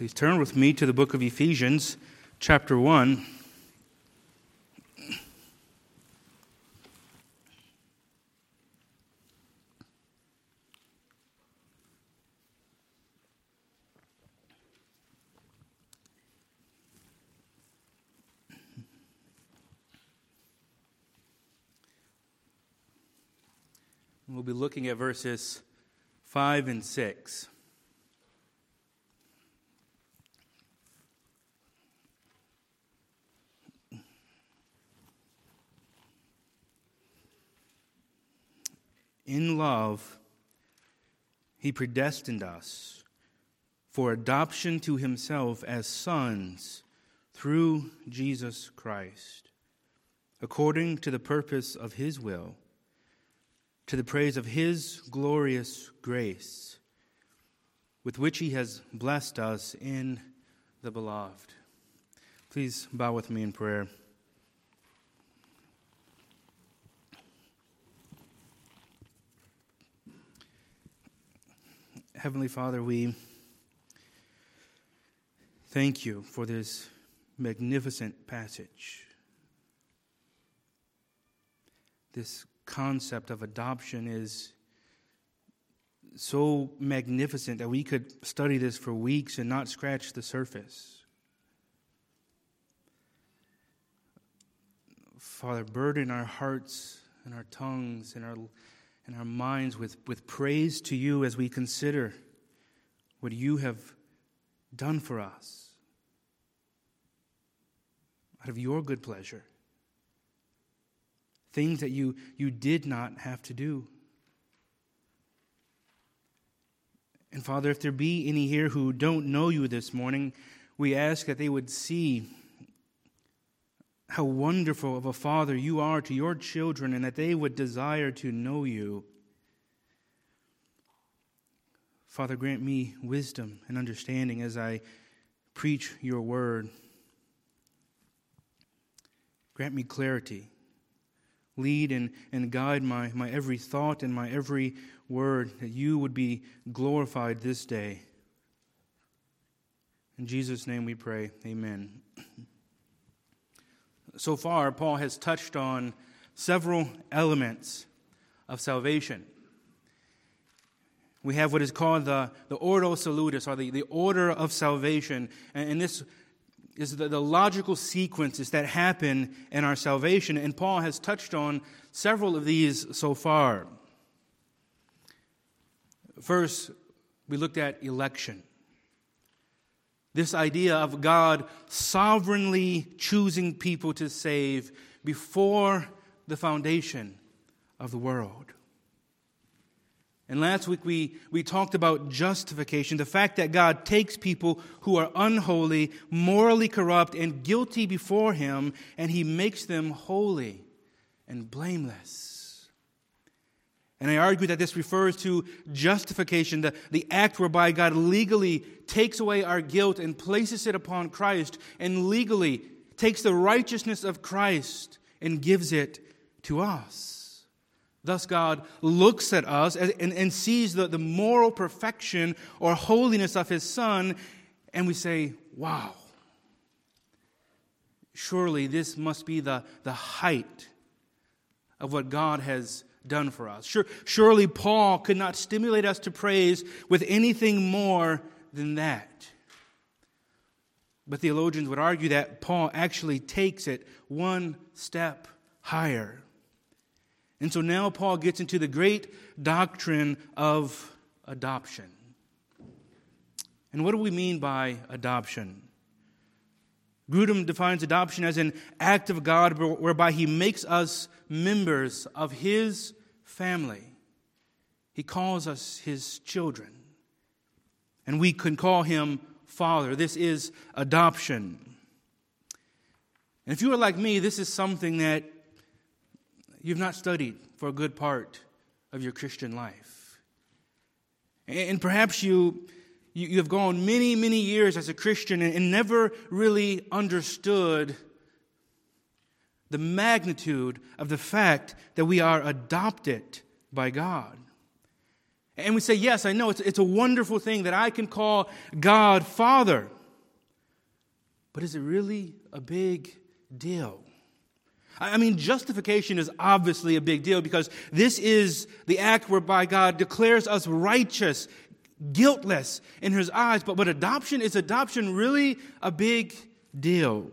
Please turn with me to the book of Ephesians, chapter 1. We'll be looking at verses 5 and 6. In love, he predestined us for adoption to himself as sons through Jesus Christ, according to the purpose of his will, to the praise of his glorious grace, with which he has blessed us in the beloved. Please bow with me in prayer. Heavenly Father, we thank you for this magnificent passage. This concept of adoption is so magnificent that we could study this for weeks and not scratch the surface. Father, burden our hearts and our tongues and our and our minds with, with praise to you as we consider what you have done for us out of your good pleasure. Things that you, you did not have to do. And Father, if there be any here who don't know you this morning, we ask that they would see how wonderful of a father you are to your children and that they would desire to know you. Father, grant me wisdom and understanding as I preach your word. Grant me clarity. Lead and, and guide my, my every thought and my every word, that you would be glorified this day. In Jesus' name we pray. Amen. So far, Paul has touched on several elements of salvation. We have what is called the, the Ordo Salutis, or the, the order of salvation. And, and this is the, the logical sequences that happen in our salvation. And Paul has touched on several of these so far. First, we looked at election. This idea of God sovereignly choosing people to save before the foundation of the world. And last week we, we talked about justification, the fact that God takes people who are unholy, morally corrupt, and guilty before Him, and He makes them holy and blameless. And I argue that this refers to justification, the, the act whereby God legally takes away our guilt and places it upon Christ, and legally takes the righteousness of Christ and gives it to us. Thus, God looks at us and, and, and sees the, the moral perfection or holiness of His Son, and we say, Wow, surely this must be the, the height of what God has done for us. Sure, surely Paul could not stimulate us to praise with anything more than that. But theologians would argue that Paul actually takes it one step higher. And so now Paul gets into the great doctrine of adoption. And what do we mean by adoption? Grudem defines adoption as an act of God whereby he makes us members of his family. He calls us his children. And we can call him Father. This is adoption. And if you are like me, this is something that you've not studied for a good part of your Christian life. And perhaps you you, have gone many, many years as a Christian and never really understood the magnitude of the fact that we are adopted by God. And we say, Yes, I know, it's, it's a wonderful thing that I can call God Father. But is it really a big deal? I mean, justification is obviously a big deal because this is the act whereby God declares us righteous, guiltless in his eyes. But, but adoption is adoption really a big deal?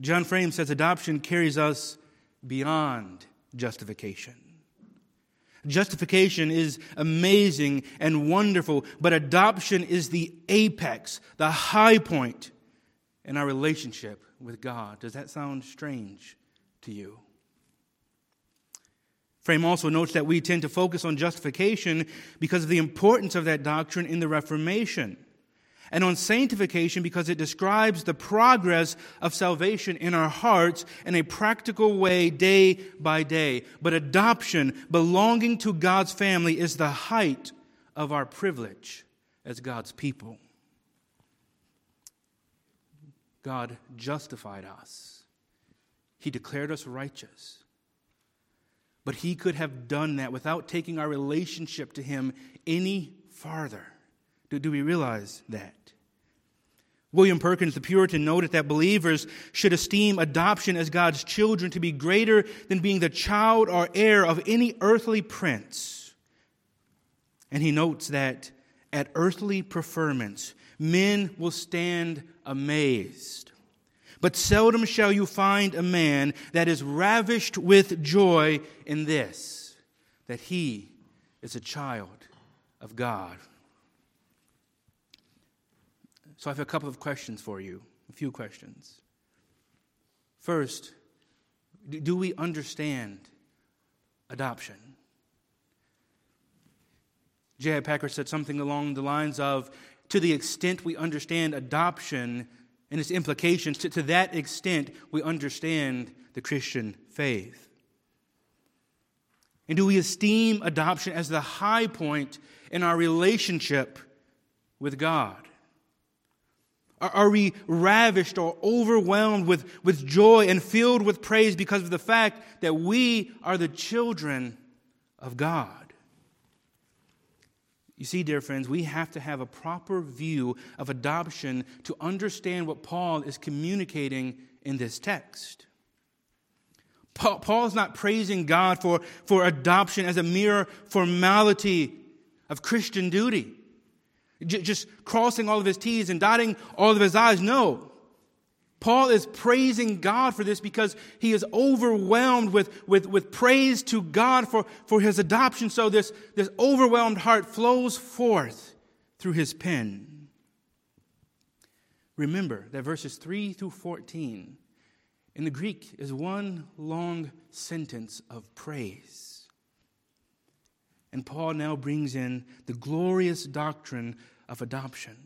John Frame says adoption carries us beyond justification. Justification is amazing and wonderful, but adoption is the apex, the high point in our relationship with God. Does that sound strange to you? Frame also notes that we tend to focus on justification because of the importance of that doctrine in the Reformation and on sanctification because it describes the progress of salvation in our hearts in a practical way day by day. But adoption, belonging to God's family, is the height of our privilege as God's people. God justified us, He declared us righteous. But He could have done that without taking our relationship to Him any farther. Do, do we realize that? William Perkins, the Puritan, noted that believers should esteem adoption as God's children to be greater than being the child or heir of any earthly prince. And he notes that at earthly preferments, men will stand amazed. But seldom shall you find a man that is ravished with joy in this, that he is a child of God. So I have a couple of questions for you, a few questions. First, do we understand adoption? J.I. Packer said something along the lines of to the extent we understand adoption and its implications, to, to that extent we understand the Christian faith. And do we esteem adoption as the high point in our relationship with God? Are, we ravished or overwhelmed with, with joy and filled with praise because of the fact that we are the children of God? You see, dear friends, we have to have a proper view of adoption to understand what Paul is communicating in this text. Paul, is not praising God for, for adoption as a mere formality of Christian duty just crossing all of his T's and dotting all of his I's. No. Paul is praising God for this because he is overwhelmed with, with, with praise to God for, for his adoption. So this, this overwhelmed heart flows forth through his pen. Remember that verses 3 through 14 in the Greek is one long sentence of praise. And Paul now brings in the glorious doctrine of adoption.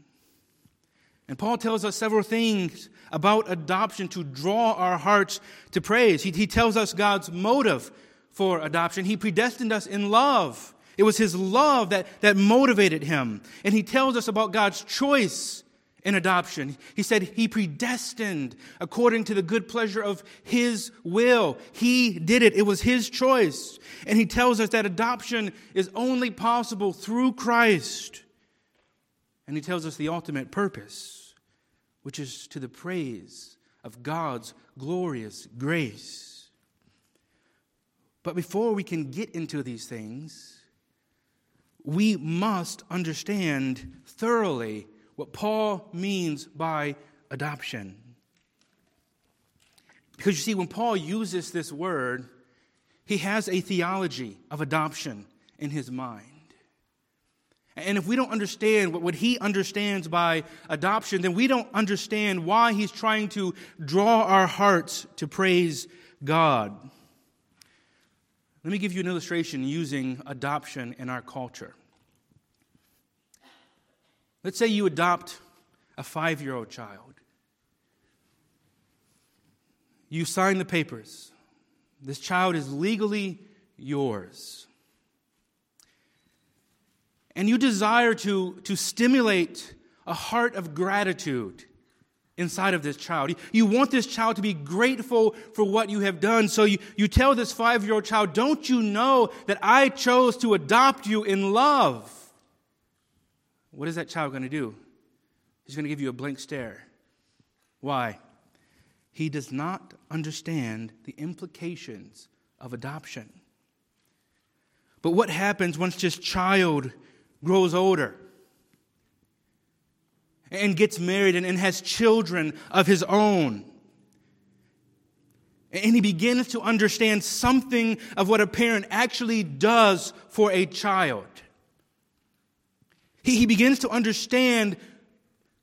And Paul tells us several things about adoption to draw our hearts to praise. He, he tells us God's motive for adoption. He predestined us in love. It was his love that, that motivated him. And he tells us about God's choice in adoption. He said he predestined according to the good pleasure of his will. He did it. It was his choice. And he tells us that adoption is only possible through Christ. And he tells us the ultimate purpose, which is to the praise of God's glorious grace. But before we can get into these things, we must understand thoroughly what Paul means by adoption. Because you see, when Paul uses this word, he has a theology of adoption in his mind. And if we don't understand what he understands by adoption, then we don't understand why he's trying to draw our hearts to praise God. Let me give you an illustration using adoption in our culture. Let's say you adopt a five year old child. You sign the papers. This child is legally yours. And you desire to, to stimulate a heart of gratitude inside of this child. You want this child to be grateful for what you have done. So you, you tell this five year old child, Don't you know that I chose to adopt you in love? What is that child going to do? He's going to give you a blank stare. Why? He does not understand the implications of adoption. But what happens once this child grows older? and gets married and, has children of his own. And he begins to understand something of what a parent actually does for a child. He, he begins to understand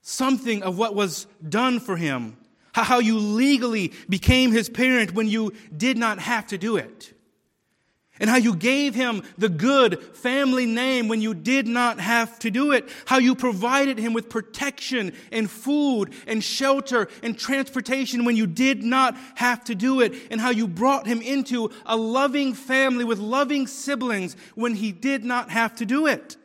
something of what was done for him, how you legally became his parent when you did not have to do it and how you gave him the good family name when you did not have to do it, how you provided him with protection and food and shelter and transportation when you did not have to do it, and how you brought him into a loving family with loving siblings when he did not have to do it.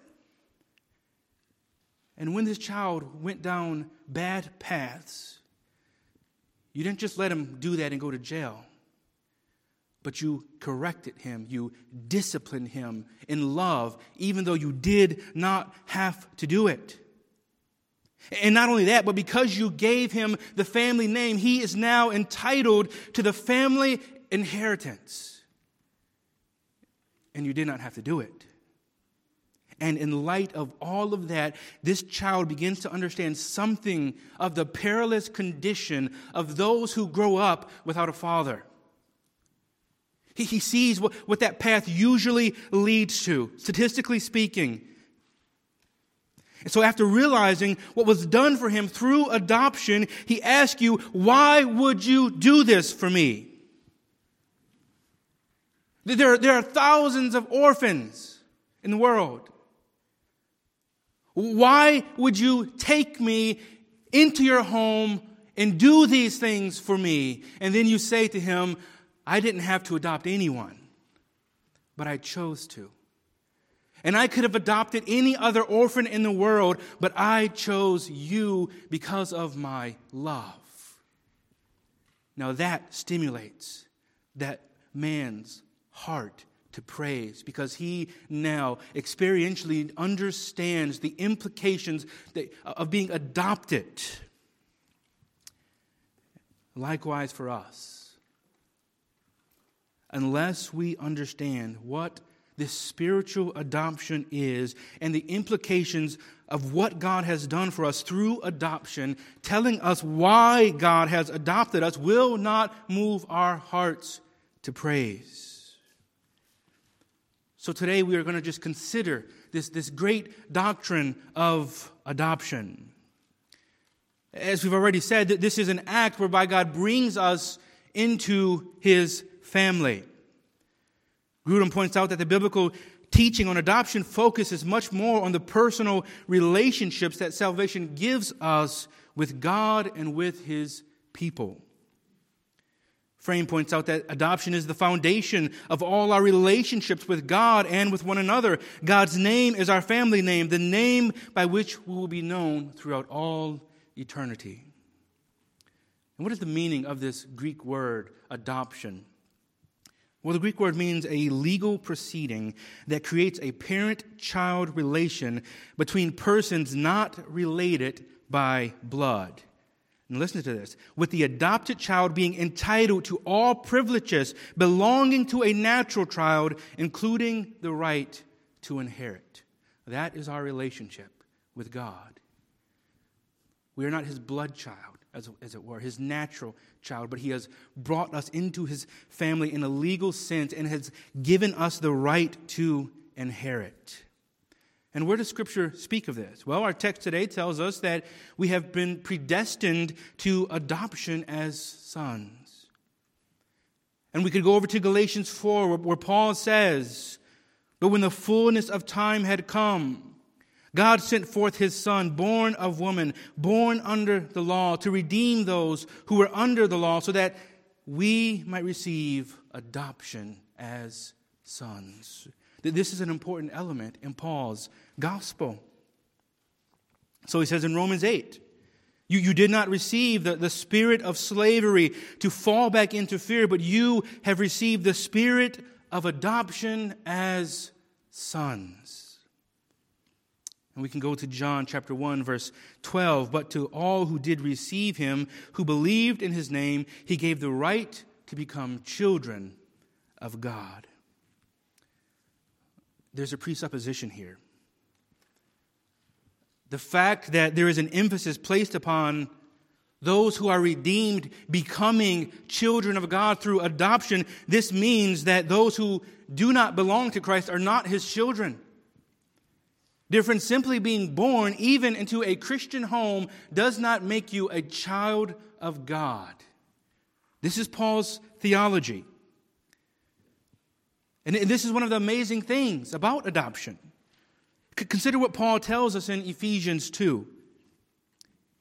And when this child went down bad paths, you didn't just let him do that and go to jail but you corrected him, you disciplined him in love, even though you did not have to do it. And not only that, but because you gave him the family name, he is now entitled to the family inheritance. And you did not have to do it. And in light of all of that, this child begins to understand something of the perilous condition of those who grow up without a father. He, he sees what, what that path usually leads to, statistically speaking. And so, after realizing what was done for him through adoption, he asks you, Why would you do this for me? There, there are thousands of orphans in the world. Why would you take me into your home and do these things for me? And then you say to him, I didn't have to adopt anyone, but I chose to. And I could have adopted any other orphan in the world, but I chose you because of my love. Now that stimulates that man's heart to praise because he now experientially understands the implications uh, of being adopted. Likewise for us unless we understand what this spiritual adoption is and the implications of what God has done for us through adoption, telling us why God has adopted us, will not move our hearts to praise. So today we are going to just consider this, this great doctrine of adoption. As we've already said, this is an act whereby God brings us into his family. Grudem points out that the biblical teaching on adoption focuses much more on the personal relationships that salvation gives us with God and with his people. Frame points out that adoption is the foundation of all our relationships with God and with one another. God's name is our family name, the name by which we will be known throughout all eternity. And what is the meaning of this Greek word, adoption? Well, the Greek word means a legal proceeding that creates a parent child relation between persons not related by blood. And listen to this with the adopted child being entitled to all privileges belonging to a natural child, including the right to inherit. That is our relationship with God. We are not his blood child as, as it were, his natural child, but he has brought us into his family in a legal sense and has given us the right to inherit. And where does Scripture speak of this? Well, our text today tells us that we have been predestined to adoption as sons. And we could go over to Galatians 4, where Paul says, But when the fullness of time had come, God sent forth his Son, born of woman, born under the law, to redeem those who were under the law, so that we might receive adoption as sons. This is an important element in Paul's gospel. So he says in Romans 8, You, you did not receive the, the spirit of slavery to fall back into fear, but you have received the spirit of adoption as sons. And we can go to John chapter 1, verse 12. But to all who did receive him, who believed in his name, he gave the right to become children of God. There's a presupposition here. The fact that there is an emphasis placed upon those who are redeemed becoming children of God through adoption, this means that those who do not belong to Christ are not his children. Different simply being born even into a Christian home does not make you a child of God. This is Paul's theology. And this is one of the amazing things about adoption. Consider what Paul tells us in Ephesians 2.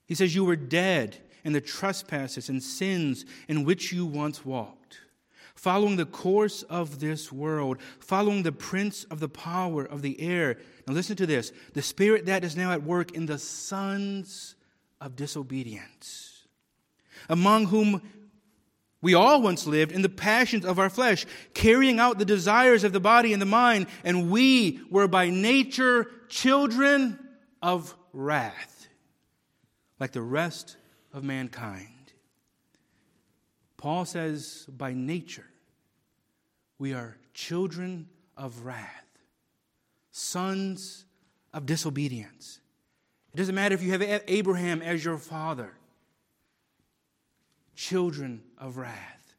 He says, You were dead in the trespasses and sins in which you once walked, following the course of this world, following the prince of the power of the air. Now, listen to this the spirit that is now at work in the sons of disobedience, among whom we all once lived in the passions of our flesh, carrying out the desires of the body and the mind, and we were by nature children of wrath, like the rest of mankind. Paul says, by nature, we are children of wrath, sons of disobedience. It doesn't matter if you have Abraham as your father children of wrath,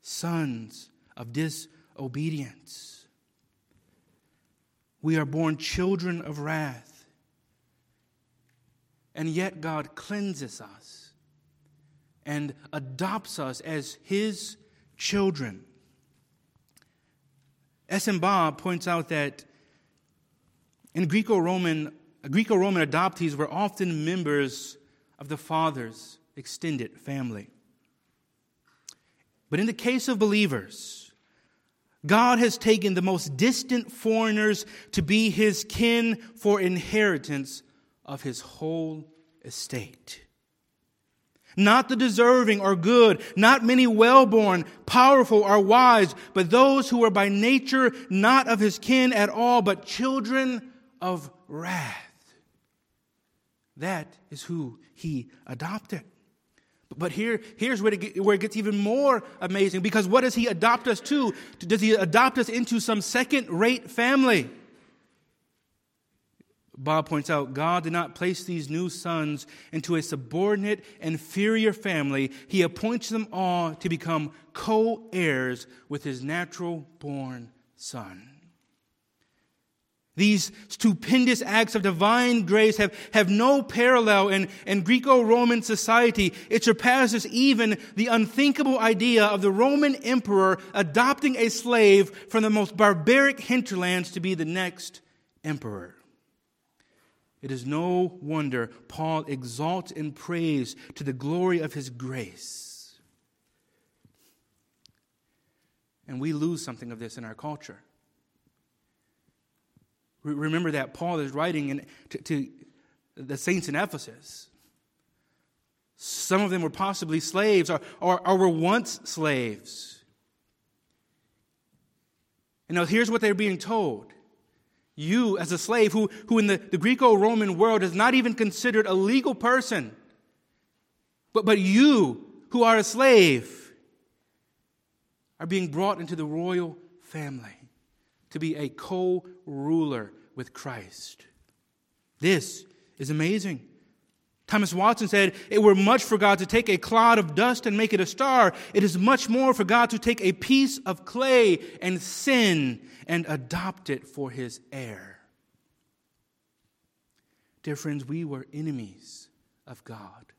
sons of disobedience. We are born children of wrath. And yet God cleanses us and adopts us as his children. S.M. Baugh points out that in Greco-Roman, Greco-Roman adoptees were often members of the father's extended family. But in the case of believers, God has taken the most distant foreigners to be his kin for inheritance of his whole estate. Not the deserving or good, not many well born, powerful or wise, but those who are by nature not of his kin at all, but children of wrath. That is who he adopted. But here, here's where it, where it gets even more amazing because what does he adopt us to? Does he adopt us into some second rate family? Baugh points out God did not place these new sons into a subordinate, inferior family. He appoints them all to become co heirs with his natural born son. These stupendous acts of divine grace have, have no parallel in, in Greco Roman society. It surpasses even the unthinkable idea of the Roman emperor adopting a slave from the most barbaric hinterlands to be the next emperor. It is no wonder Paul exalts and praise to the glory of his grace. And we lose something of this in our culture. Remember that Paul is writing in, to, to the saints in Ephesus. Some of them were possibly slaves or, or, or were once slaves. And now here's what they're being told. You, as a slave, who, who in the, the Greco Roman world is not even considered a legal person, but, but you, who are a slave, are being brought into the royal family to be a co ruler with Christ. This is amazing. Thomas Watson said, It were much for God to take a clod of dust and make it a star. It is much more for God to take a piece of clay and sin and adopt it for his heir. Dear friends, we were enemies of God,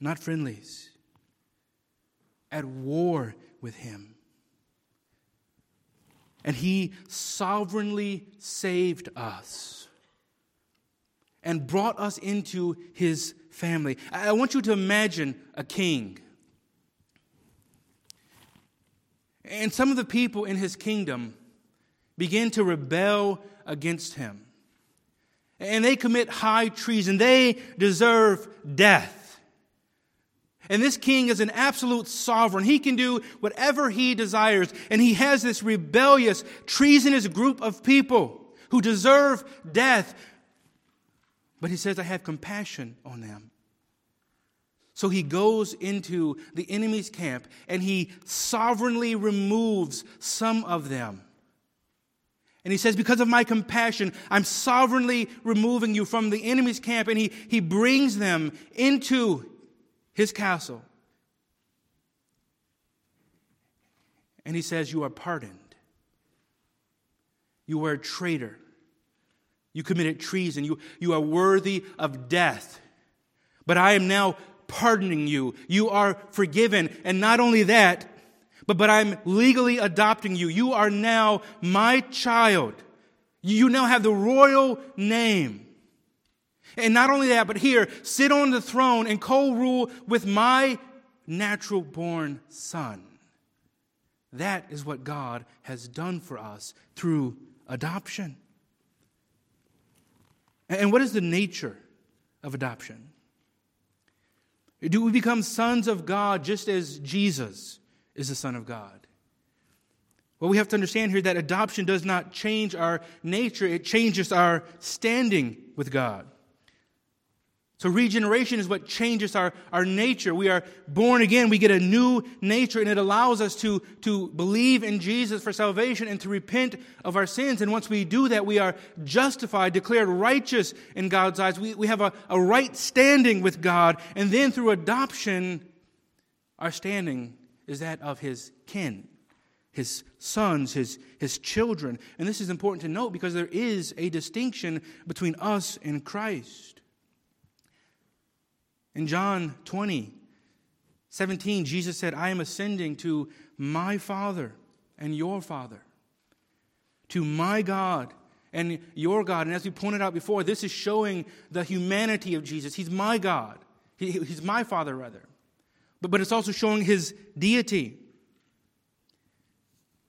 not friendlies, at war with him and He sovereignly saved us and brought us into His family. I want you to imagine a king. And some of the people in his kingdom begin to rebel against him. and they commit high treason. They deserve death. And this king is an absolute sovereign. He can do whatever he desires. And he has this rebellious, treasonous group of people who deserve death. But he says, I have compassion on them. So he goes into the enemy's camp and he sovereignly removes some of them. And he says, Because of my compassion, I'm sovereignly removing you from the enemy's camp. And he, he brings them into his castle. And he says, You are pardoned. You were a traitor. You committed treason. You, you are worthy of death. But I am now pardoning you. You are forgiven. And not only that, but, but I'm legally adopting you. You are now my child. You now have the royal name. And not only that, but here, sit on the throne and co rule with my natural born son. That is what God has done for us through adoption. And what is the nature of adoption? Do we become sons of God just as Jesus is the Son of God? Well, we have to understand here that adoption does not change our nature, it changes our standing with God. So, regeneration is what changes our, our nature. We are born again, we get a new nature, and it allows us to, to believe in Jesus for salvation and to repent of our sins. And once we do that, we are justified, declared righteous in God's eyes. We, we have a, a right standing with God. And then through adoption, our standing is that of His kin, His sons, His, his children. And this is important to note because there is a distinction between us and Christ. In John 20, 17, Jesus said, I am ascending to my Father and your Father, to my God and your God. And as we pointed out before, this is showing the humanity of Jesus. He's my God, he, He's my Father, rather. But, but it's also showing His deity.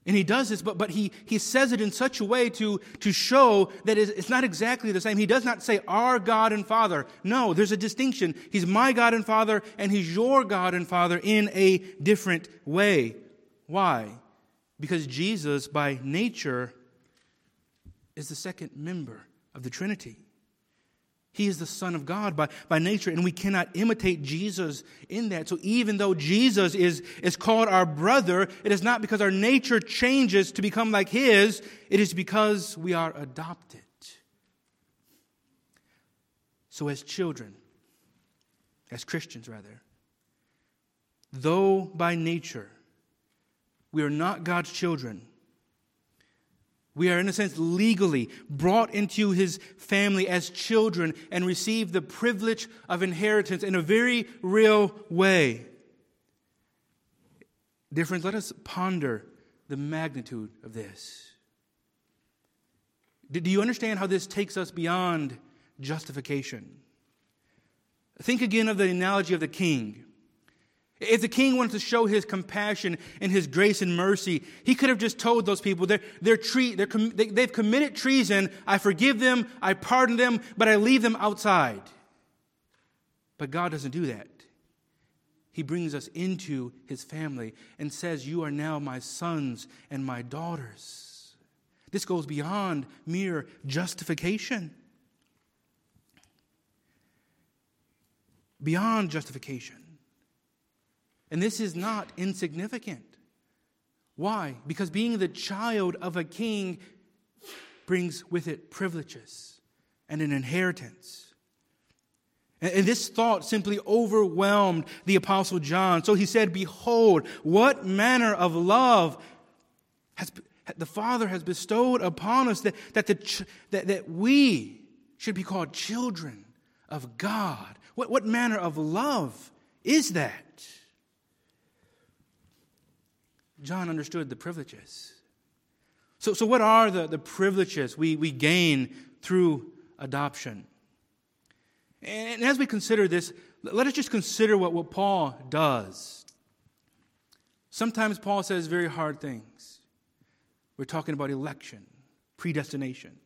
And he does this, but, but he, he says it in such a way to, to show that it's not exactly the same. He does not say our God and Father. No, there's a distinction. He's my God and Father, and he's your God and Father in a different way. Why? Because Jesus, by nature, is the second member of the Trinity. He is the Son of God by, by nature, and we cannot imitate Jesus in that. So even though Jesus is, is called our brother, it is not because our nature changes to become like His, it is because we are adopted. So, as children, as Christians rather, though by nature we are not God's children, we are, in a sense, legally brought into his family as children and receive the privilege of inheritance in a very real way. Dear friends, let us ponder the magnitude of this. Do you understand how this takes us beyond justification? Think again of the analogy of the king. If the king wanted to show his compassion and his grace and mercy, he could have just told those people, they're, they're tre- they're com- they, they've committed treason. I forgive them, I pardon them, but I leave them outside. But God doesn't do that. He brings us into his family and says, You are now my sons and my daughters. This goes beyond mere justification. Beyond justification. And this is not insignificant. Why? Because being the child of a king brings with it privileges and an inheritance. And this thought simply overwhelmed the Apostle John. So he said, Behold, what manner of love has the Father has bestowed upon us that, that, the, that, that we should be called children of God. What, what manner of love is that? John understood the privileges. So, so what are the, the privileges we, we gain through adoption? And as we consider this, let us just consider what, what Paul does. Sometimes Paul says very hard things. We're talking about election, predestination.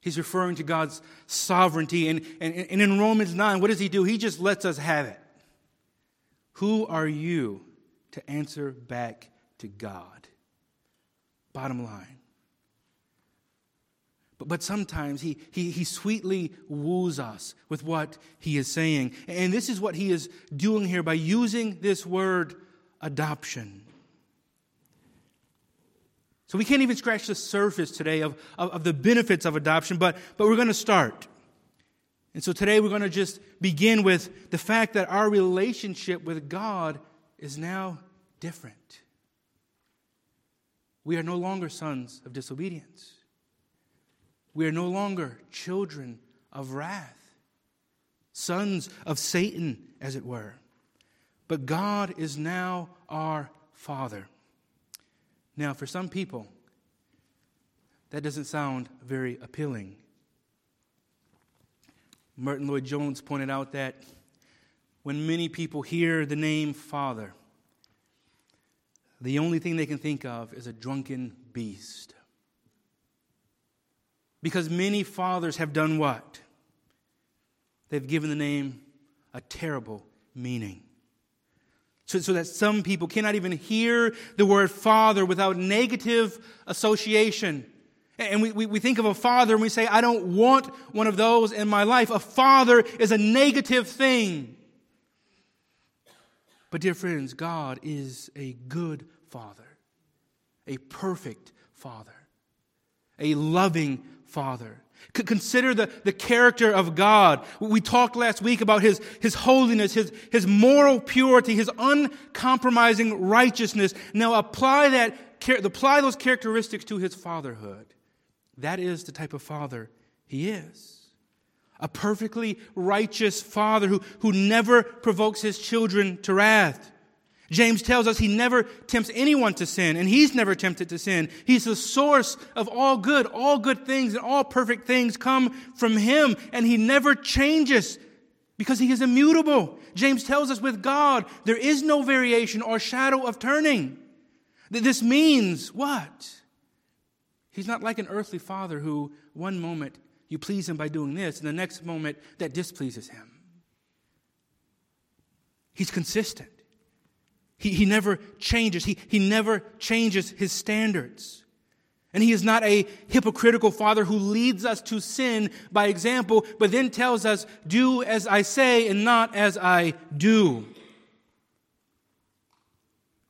He's referring to God's sovereignty. And, and, and in Romans 9, what does he do? He just lets us have it. Who are you to answer back to God? Bottom line. But, but sometimes he, he, he sweetly woos us with what he is saying. And this is what he is doing here by using this word adoption. So we can't even scratch the surface today of, of, of the benefits of adoption, but, but we're going to start. And so today we're going to just begin with the fact that our relationship with God is now different. We are no longer sons of disobedience. We are no longer children of wrath, sons of Satan, as it were. But God is now our Father. Now, for some people, that doesn't sound very appealing. Martyn Lloyd-Jones pointed out that when many people hear the name Father, the only thing they can think of is a drunken beast. Because many fathers have done what? They've given the name a terrible meaning so, so that some people cannot even hear the word father without negative association. And we, we, we, think of a father and we say, I don't want one of those in my life. A father is a negative thing. But, dear friends, God is a good father, a perfect father, a loving father. Consider the, the character of God. We talked last week about his, his holiness, his, his moral purity, his uncompromising righteousness. Now apply that, apply those characteristics to his fatherhood. That is the type of father he is. A perfectly righteous father who, who never provokes his children to wrath. James tells us he never tempts anyone to sin, and he's never tempted to sin. He's the source of all good. All good things and all perfect things come from him, and he never changes because he is immutable. James tells us with God, there is no variation or shadow of turning. This means what? He's not like an earthly father who, one moment, you please him by doing this, and the next moment, that displeases him. He's consistent. He, he never changes. He, he never changes his standards. And he is not a hypocritical father who leads us to sin by example, but then tells us, do as I say and not as I do.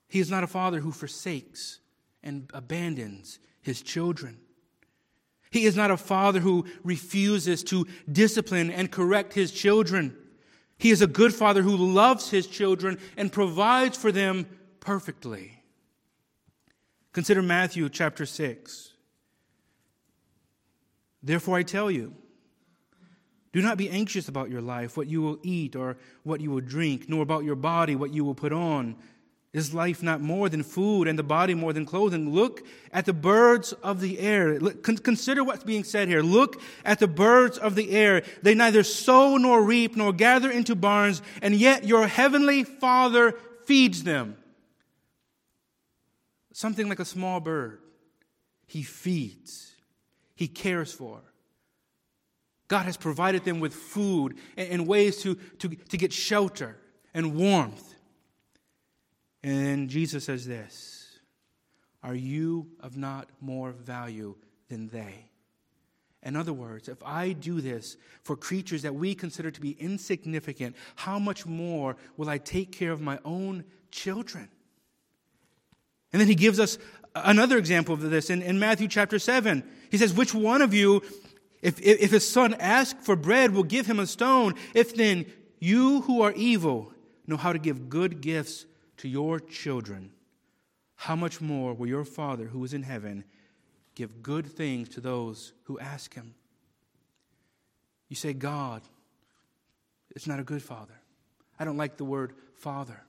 He is not a father who forsakes and abandons his children. He is not a father who refuses to discipline and correct his children. He is a good father who loves his children and provides for them perfectly. Consider Matthew chapter 6. Therefore, I tell you, do not be anxious about your life, what you will eat or what you will drink, nor about your body, what you will put on. Is life not more than food and the body more than clothing? Look at the birds of the air. Consider what's being said here. Look at the birds of the air. They neither sow nor reap nor gather into barns, and yet your heavenly Father feeds them. Something like a small bird. He feeds, He cares for. God has provided them with food and ways to, to, to get shelter and warmth. And Jesus says this Are you of not more value than they? In other words, if I do this for creatures that we consider to be insignificant, how much more will I take care of my own children? And then he gives us another example of this in, in Matthew chapter 7. He says, Which one of you, if, if his son asks for bread, will give him a stone? If then you who are evil know how to give good gifts to your children, how much more will your Father who is in heaven give good things to those who ask him? You say, God, it's not a good father. I don't like the word father.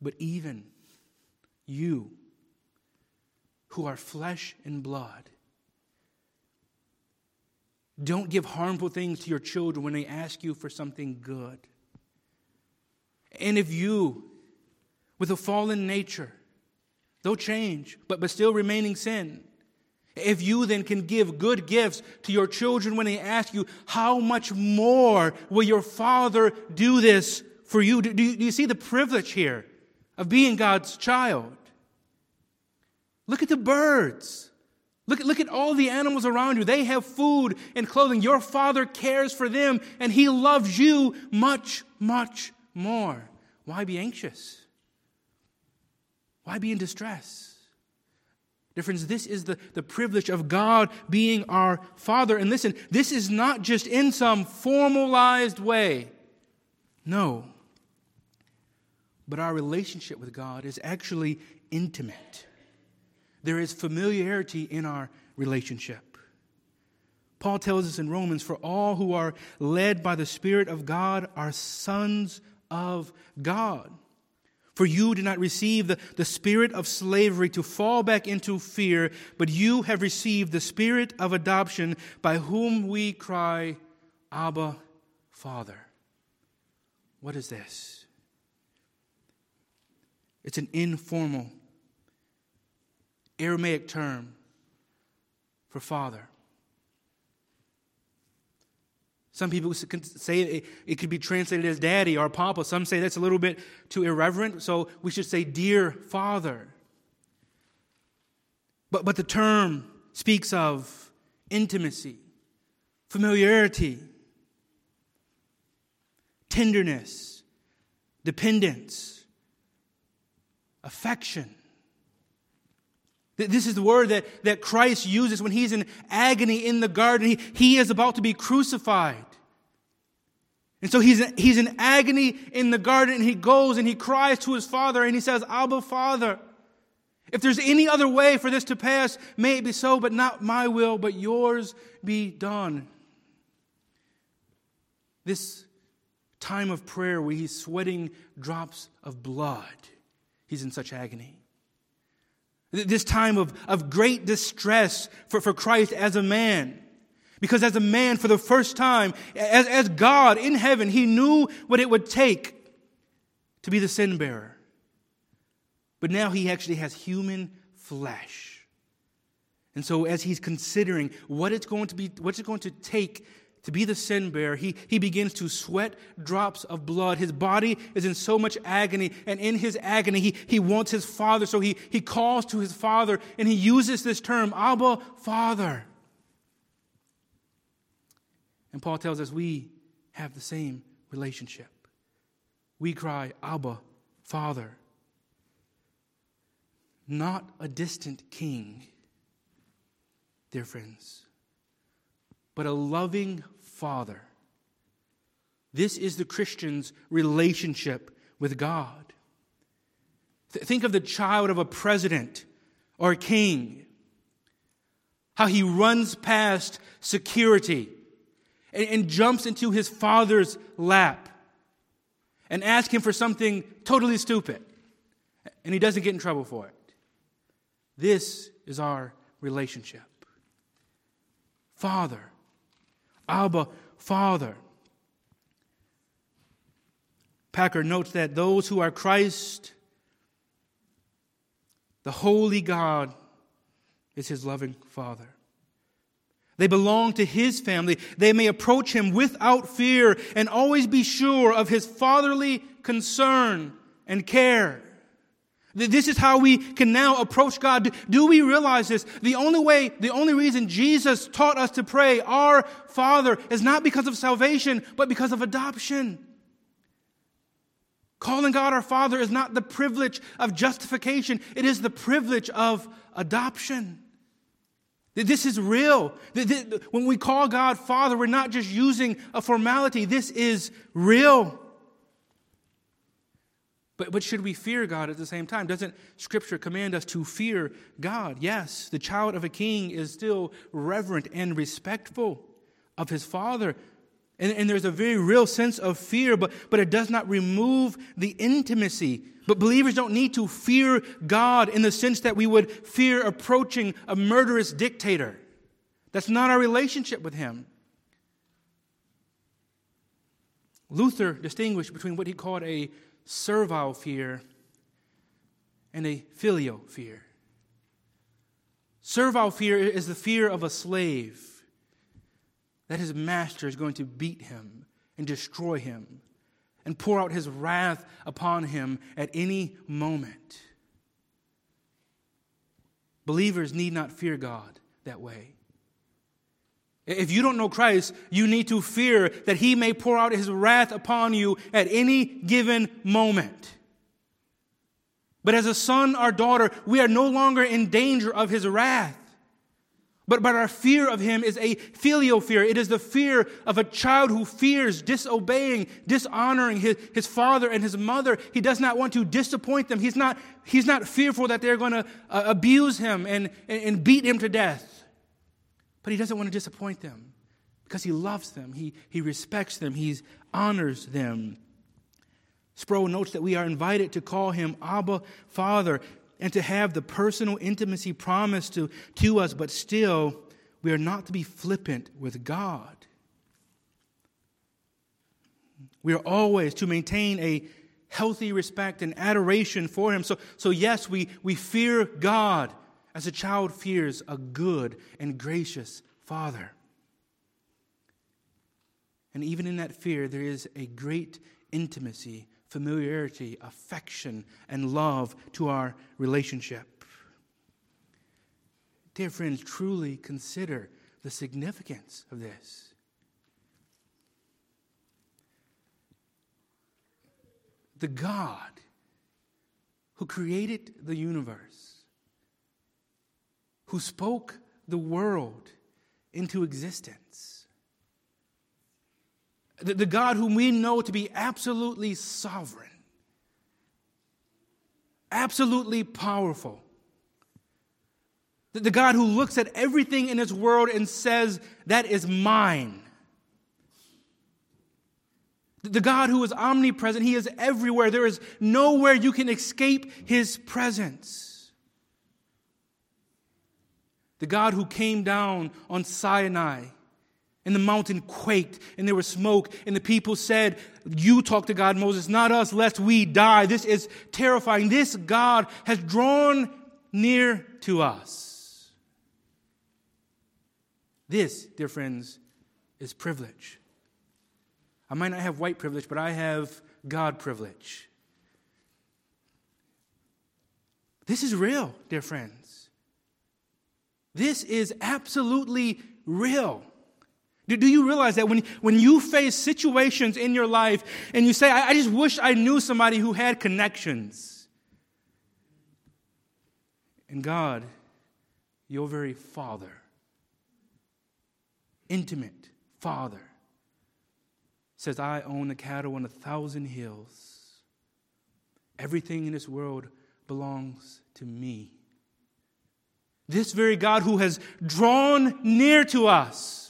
But even you, who are flesh and blood, don't give harmful things to your children when they ask you for something good. And if you, with a fallen nature, though change, but, but still remaining sin, If you then can give good gifts to your children when they ask you, how much more will your Father do this for you? Do, you, do you see the privilege here of being God's child? Look at the birds. Look, look at all the animals around you. They have food and clothing. Your Father cares for them, and He loves you much, much more. Why be anxious? Why be in distress? Dear friends, this is the, the privilege of God being our Father. And listen, this is not just in some formalized way. No. But our relationship with God is actually intimate. There is familiarity in our relationship. Paul tells us in Romans, for all who are led by the Spirit of God are sons of God. For you did not receive the, the spirit of slavery to fall back into fear, but you have received the spirit of adoption by whom we cry, Abba, Father. What is this? It's an informal Aramaic term for father. Some people say it, could be translated as daddy or papa. Some say that's a little bit too irreverent, so we should say dear father. But, but the term speaks of intimacy, familiarity, tenderness, dependence, affection. This is the word that, that Christ uses when he's in agony in the garden. He, he is about to be crucified. And so he's, he's in agony in the garden and he goes and he cries to his father and he says, Abba, Father, if there's any other way for this to pass, may it be so, but not my will, but yours be done. This time of prayer where he's sweating drops of blood, he's in such agony. This time of, of great distress for, for Christ as a man. Because as a man, for the first time, as, as God in heaven, he knew what it would take to be the sin bearer. But now he actually has human flesh. And so as he's considering what it's going to be, what's it going to take to be the sin bearer, he, he begins to sweat drops of blood. His body is in so much agony, and in his agony, he, he wants his father, so he, he calls to his father, and he uses this term, Abba, Father. And Paul tells us we have the same relationship. We cry, Abba, Father. Not a distant king, dear friends, but a loving Father. This is the Christian's relationship with God. Th- think of the child of a president or a king, how he runs past security and, and jumps into his father's lap and asks him for something totally stupid, and he doesn't get in trouble for it. This is our relationship. Father, Abba, Father. Packer notes that those who are Christ, the holy God, is his loving Father. They belong to his family. They may approach him without fear and always be sure of his fatherly concern and care. This is how we can now approach God. Do we realize this? The only way, the only reason Jesus taught us to pray, Our Father, is not because of salvation, but because of adoption. Calling God our Father is not the privilege of justification, it is the privilege of adoption. This is real. When we call God Father, we're not just using a formality. This is real. But, but should we fear God at the same time? Doesn't Scripture command us to fear God? Yes, the child of a king is still reverent and respectful of his father. And, and there's a very real sense of fear, but, but it does not remove the intimacy but believers don't need to fear God in the sense that we would fear approaching a murderous dictator. That's not our relationship with Him. Luther distinguished between what he called a servile fear and a filial fear. Servile fear is the fear of a slave that his master is going to beat him and destroy him and pour out his wrath upon him at any moment. Believers need not fear God that way. If you don't know Christ, you need to fear that he may pour out his wrath upon you at any given moment. But as a son or daughter, we are no longer in danger of his wrath. But, but our fear of him is a filial fear. It is the fear of a child who fears disobeying, dishonoring his, his father and his mother. He does not want to disappoint them. He's not, he's not fearful that they're going to uh, abuse him and, and, and beat him to death. But he doesn't want to disappoint them because he loves them, he, he respects them, he honors them. Sproul notes that we are invited to call him Abba, Father, and to have the personal intimacy promised to, to us, but still, we are not to be flippant with God. We are always to maintain a healthy respect and adoration for Him. So, so yes, we, we fear God as a child fears a good and gracious Father. And even in that fear, there is a great intimacy familiarity, affection, and love to our relationship. Dear friends, truly consider the significance of this. The God who created the universe, who spoke the world into existence, the, the God whom we know to be absolutely sovereign, absolutely powerful. The, the God who looks at everything in his world and says, That is mine. The God who is omnipresent, He is everywhere. There is nowhere you can escape His presence. The God who came down on Sinai and the mountain quaked, and there was smoke, and the people said, You talk to God, Moses, not us, lest we die. This is terrifying. This God has drawn near to us. This, dear friends, is privilege. I might not have white privilege, but I have God privilege. This is real, dear friends. This is absolutely real. Do, do you realize that when, when you face situations in your life and you say, I, I just wish I knew somebody who had connections? And God, your very Father, intimate Father, says, I own the cattle on a thousand hills. Everything in this world belongs to me. This very God who has drawn near to us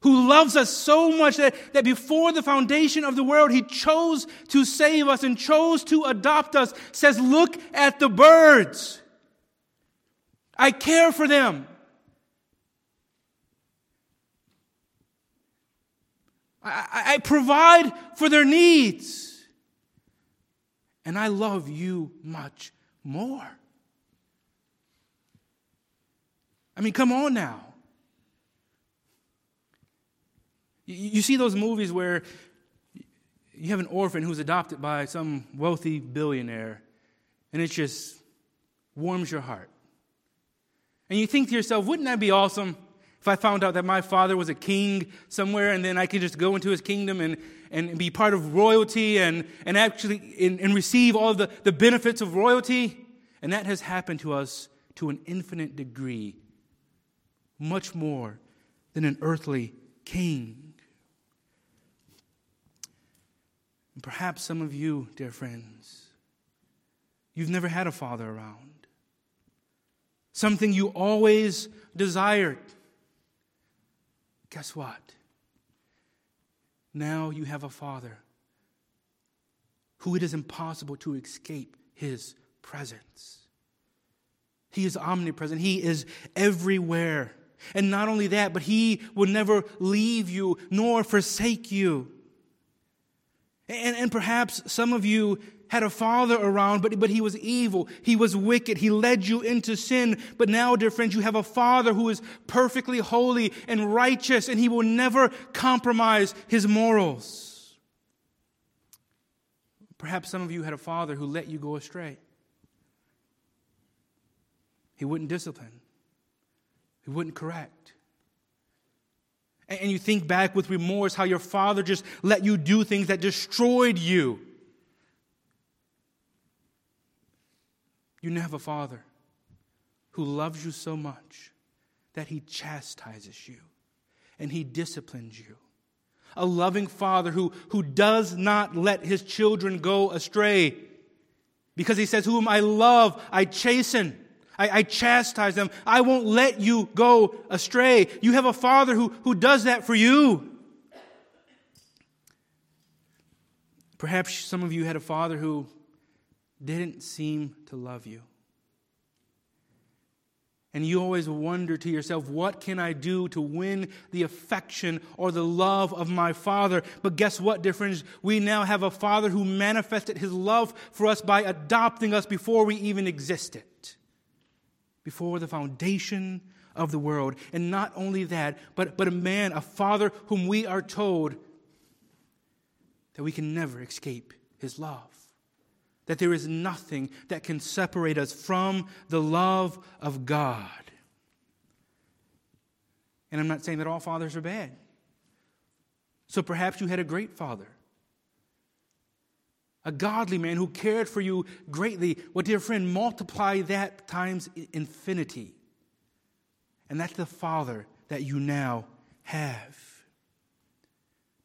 who loves us so much that, that before the foundation of the world, he chose to save us and chose to adopt us, says, Look at the birds. I care for them. I, I provide for their needs. And I love you much more. I mean, come on now. You see those movies where you have an orphan who's adopted by some wealthy billionaire, and it just warms your heart. And you think to yourself, wouldn't that be awesome if I found out that my father was a king somewhere and then I could just go into his kingdom and, and be part of royalty and, and actually and, and receive all the, the benefits of royalty? And that has happened to us to an infinite degree, much more than an earthly king. And perhaps some of you, dear friends, you've never had a father around. Something you always desired. Guess what? Now you have a father who it is impossible to escape his presence. He is omnipresent, he is everywhere. And not only that, but he will never leave you nor forsake you. And, and perhaps some of you had a father around, but, but he was evil. He was wicked. He led you into sin. But now, dear friends, you have a father who is perfectly holy and righteous, and he will never compromise his morals. Perhaps some of you had a father who let you go astray. He wouldn't discipline, he wouldn't correct. And you think back with remorse how your father just let you do things that destroyed you. You have a father who loves you so much that he chastises you and he disciplines you. A loving father who, who does not let his children go astray because he says, Whom I love, I chasten. I, I, chastise them. I won't let you go astray. You have a father who, who does that for you. Perhaps some of you had a father who didn't seem to love you. And you always wonder to yourself, what can I do to win the affection or the love of my Father? But guess what, dear friends? We now have a Father who manifested his love for us by adopting us before we even existed, before the foundation of the world. And not only that, but, but a man, a Father whom we are told that we can never escape his love that there is nothing that can separate us from the love of God. And I'm not saying that all fathers are bad. So perhaps you had a great father, a godly man who cared for you greatly. Well, dear friend, multiply that times infinity. And that's the father that you now have.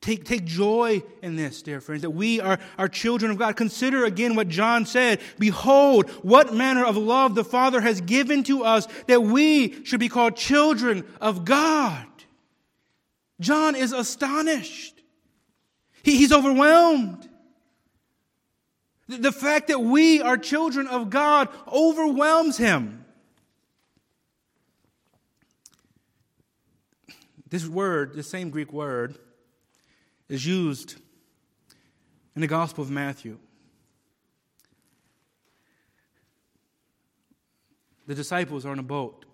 Take, take joy in this, dear friends, that we are, are children of God. Consider again what John said. Behold, what manner of love the Father has given to us that we should be called children of God. John is astonished. He, he's overwhelmed. The, fact that we are children of God overwhelms him. This word, the same Greek word, is used in the Gospel of Matthew. The disciples are on a boat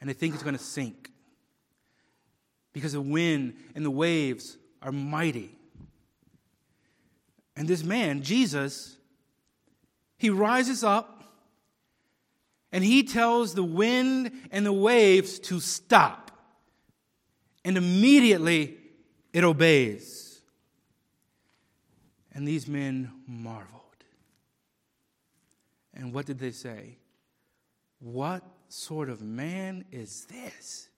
and they think it's going to sink because the wind and the waves are mighty. And this man, Jesus, he rises up and he tells the wind and the waves to stop. And immediately it obeys. And these men marveled. And what did they say? What sort of man is this?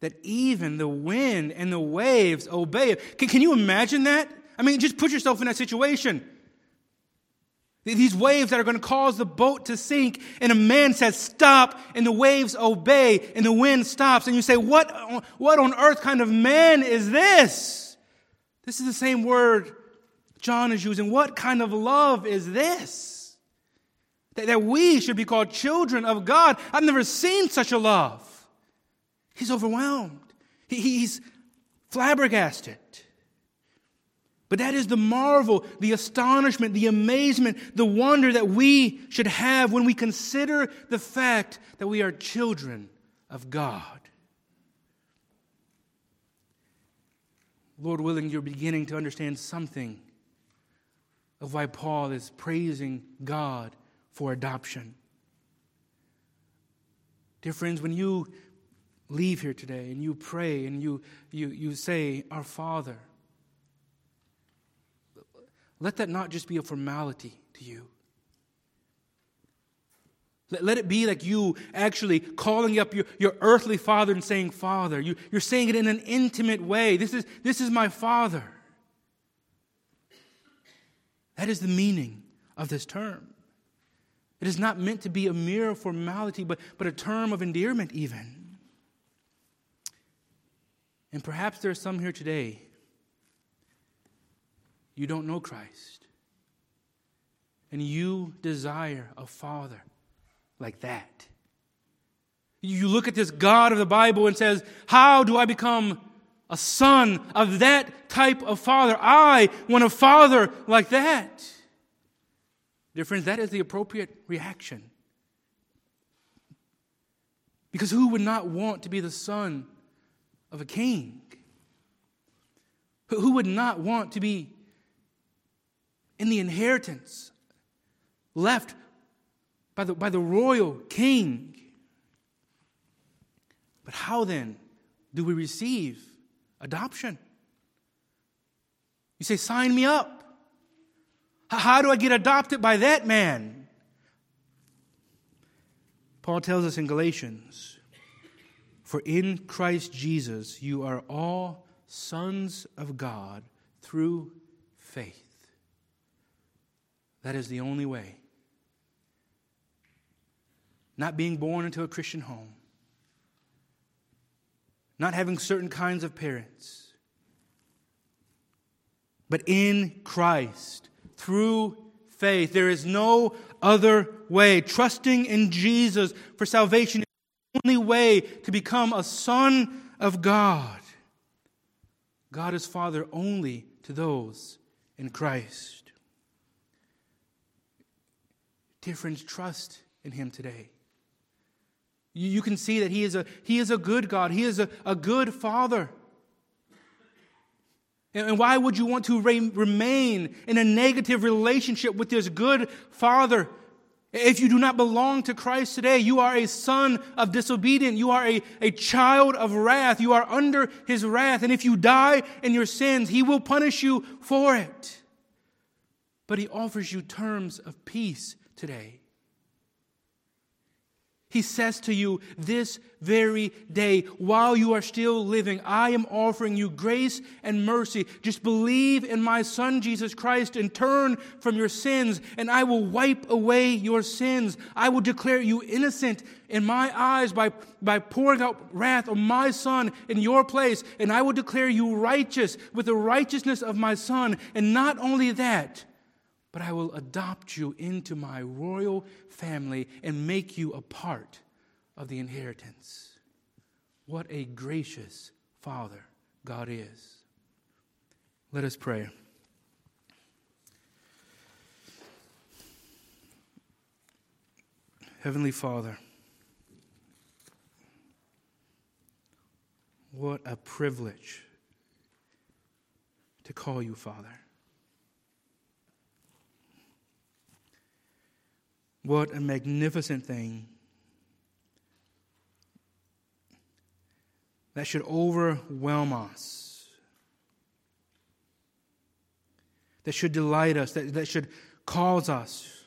That even the wind and the waves obey Can, can you imagine that? I mean, just put yourself in that situation. These waves that are going to cause the boat to sink, and a man says, Stop, and the waves obey, and the wind stops. And you say, What, what on earth kind of man is this? This is the same word John is using. What kind of love is this? That, that we should be called children of God. I've never seen such a love. He's overwhelmed, he, he's flabbergasted. But that is the marvel, the astonishment, the amazement, the wonder that we should have when we consider the fact that we are children of God. Lord willing, you're beginning to understand something of why Paul is praising God for adoption. Dear friends, when you leave here today and you pray and you, you, you say, Our Father, let that not just be a formality to you. Let, let it be like you actually calling up your, your earthly father and saying, Father. You, you're saying it in an intimate way. This is, this is my father. That is the meaning of this term. It is not meant to be a mere formality, but, but a term of endearment, even. And perhaps there are some here today you don't know Christ. And you desire a father like that. You look at this God of the Bible and says, "How do I become a son of that type of father. I want a father like that. Dear friends, that is the appropriate reaction. Because who would not want to be the son of a king? Who would not want to be in the inheritance left by the, by the royal king? But how then do we receive adoption? You say, sign me up. How do I get adopted by that man? Paul tells us in Galatians, For in Christ Jesus you are all sons of God through faith. That is the only way. Not being born into a Christian home, not having certain kinds of parents, but in Christ through faith. There is no other way. Trusting in Jesus for salvation is the only way to become a son of God. God is Father only to those in Christ. Friends, trust in Him today. You, you can see that He is a, he is a good God, He is a, a good Father. And why would you want to re- remain in a negative relationship with this good Father? If you do not belong to Christ today, you are a son of disobedience. You are a, a child of wrath. You are under his wrath. And if you die in your sins, he will punish you for it. But he offers you terms of peace today. He says to you this very day, while you are still living, I am offering you grace and mercy. Just believe in my Son, Jesus Christ, and turn from your sins, and I will wipe away your sins. I will declare you innocent in my eyes by, by pouring out wrath on my Son in your place, and I will declare you righteous with the righteousness of my Son. And not only that, but I will adopt you into my royal family and make you a part of the inheritance. What a gracious Father God is. Let us pray. Heavenly Father, what a privilege to call you Father. What a magnificent thing. That should overwhelm us. That should delight us. That, that should cause us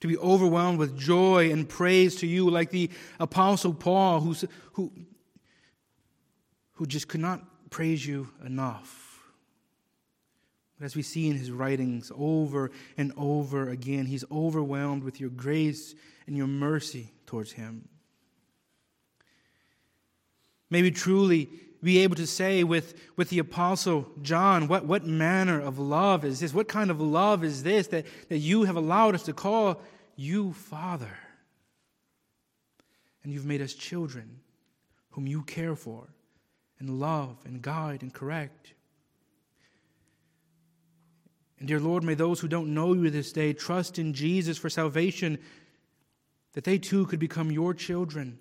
to be overwhelmed with joy and praise to you, like the Apostle Paul, who's, who, who just could not praise you enough. As we see in his writings over and over again, he's overwhelmed with your grace and your mercy towards him. May we truly be able to say with, with the Apostle John, what, what manner of love is this? What kind of love is this that, that you have allowed us to call you Father? And you've made us children whom you care for and love and guide and correct. And dear Lord, may those who don't know you this day trust in Jesus for salvation, that they too could become your children.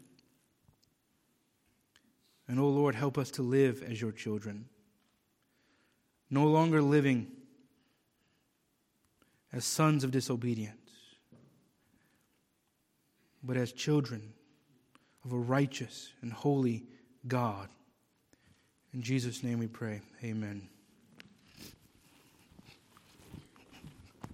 And, oh Lord, help us to live as your children, no longer living as sons of disobedience, but as children of a righteous and holy God. In Jesus' name we pray. Amen.